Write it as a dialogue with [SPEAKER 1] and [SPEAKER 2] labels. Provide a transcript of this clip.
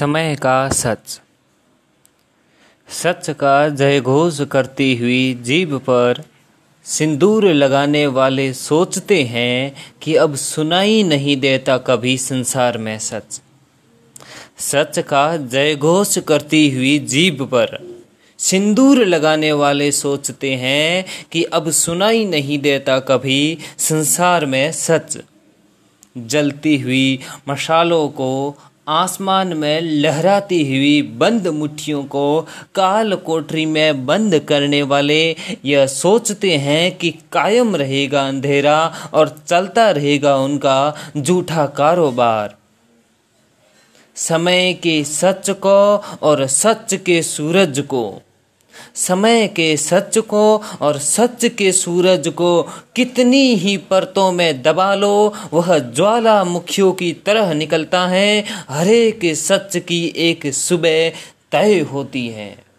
[SPEAKER 1] समय का सच। सच का जयघोष करती हुई जीभ पर सिंदूर लगाने वाले सोचते हैं कि अब सुनाई नहीं देता कभी संसार में सच। सच का जयघोष करती हुई जीभ पर सिंदूर लगाने वाले सोचते हैं कि अब सुनाई नहीं देता कभी संसार में सच। जलती हुई मशालों को आसमान में लहराती हुई बंद मुट्ठियों को काल कोठरी में बंद करने वाले यह सोचते हैं कि कायम रहेगा अंधेरा और चलता रहेगा उनका झूठा कारोबार। समय के सच को और सच के सूरज को समय के सच को और सच के सूरज को कितनी ही परतों में दबा लो, वह ज्वालामुखियों की तरह निकलता है। हरे के सच की एक सुबह तय होती है।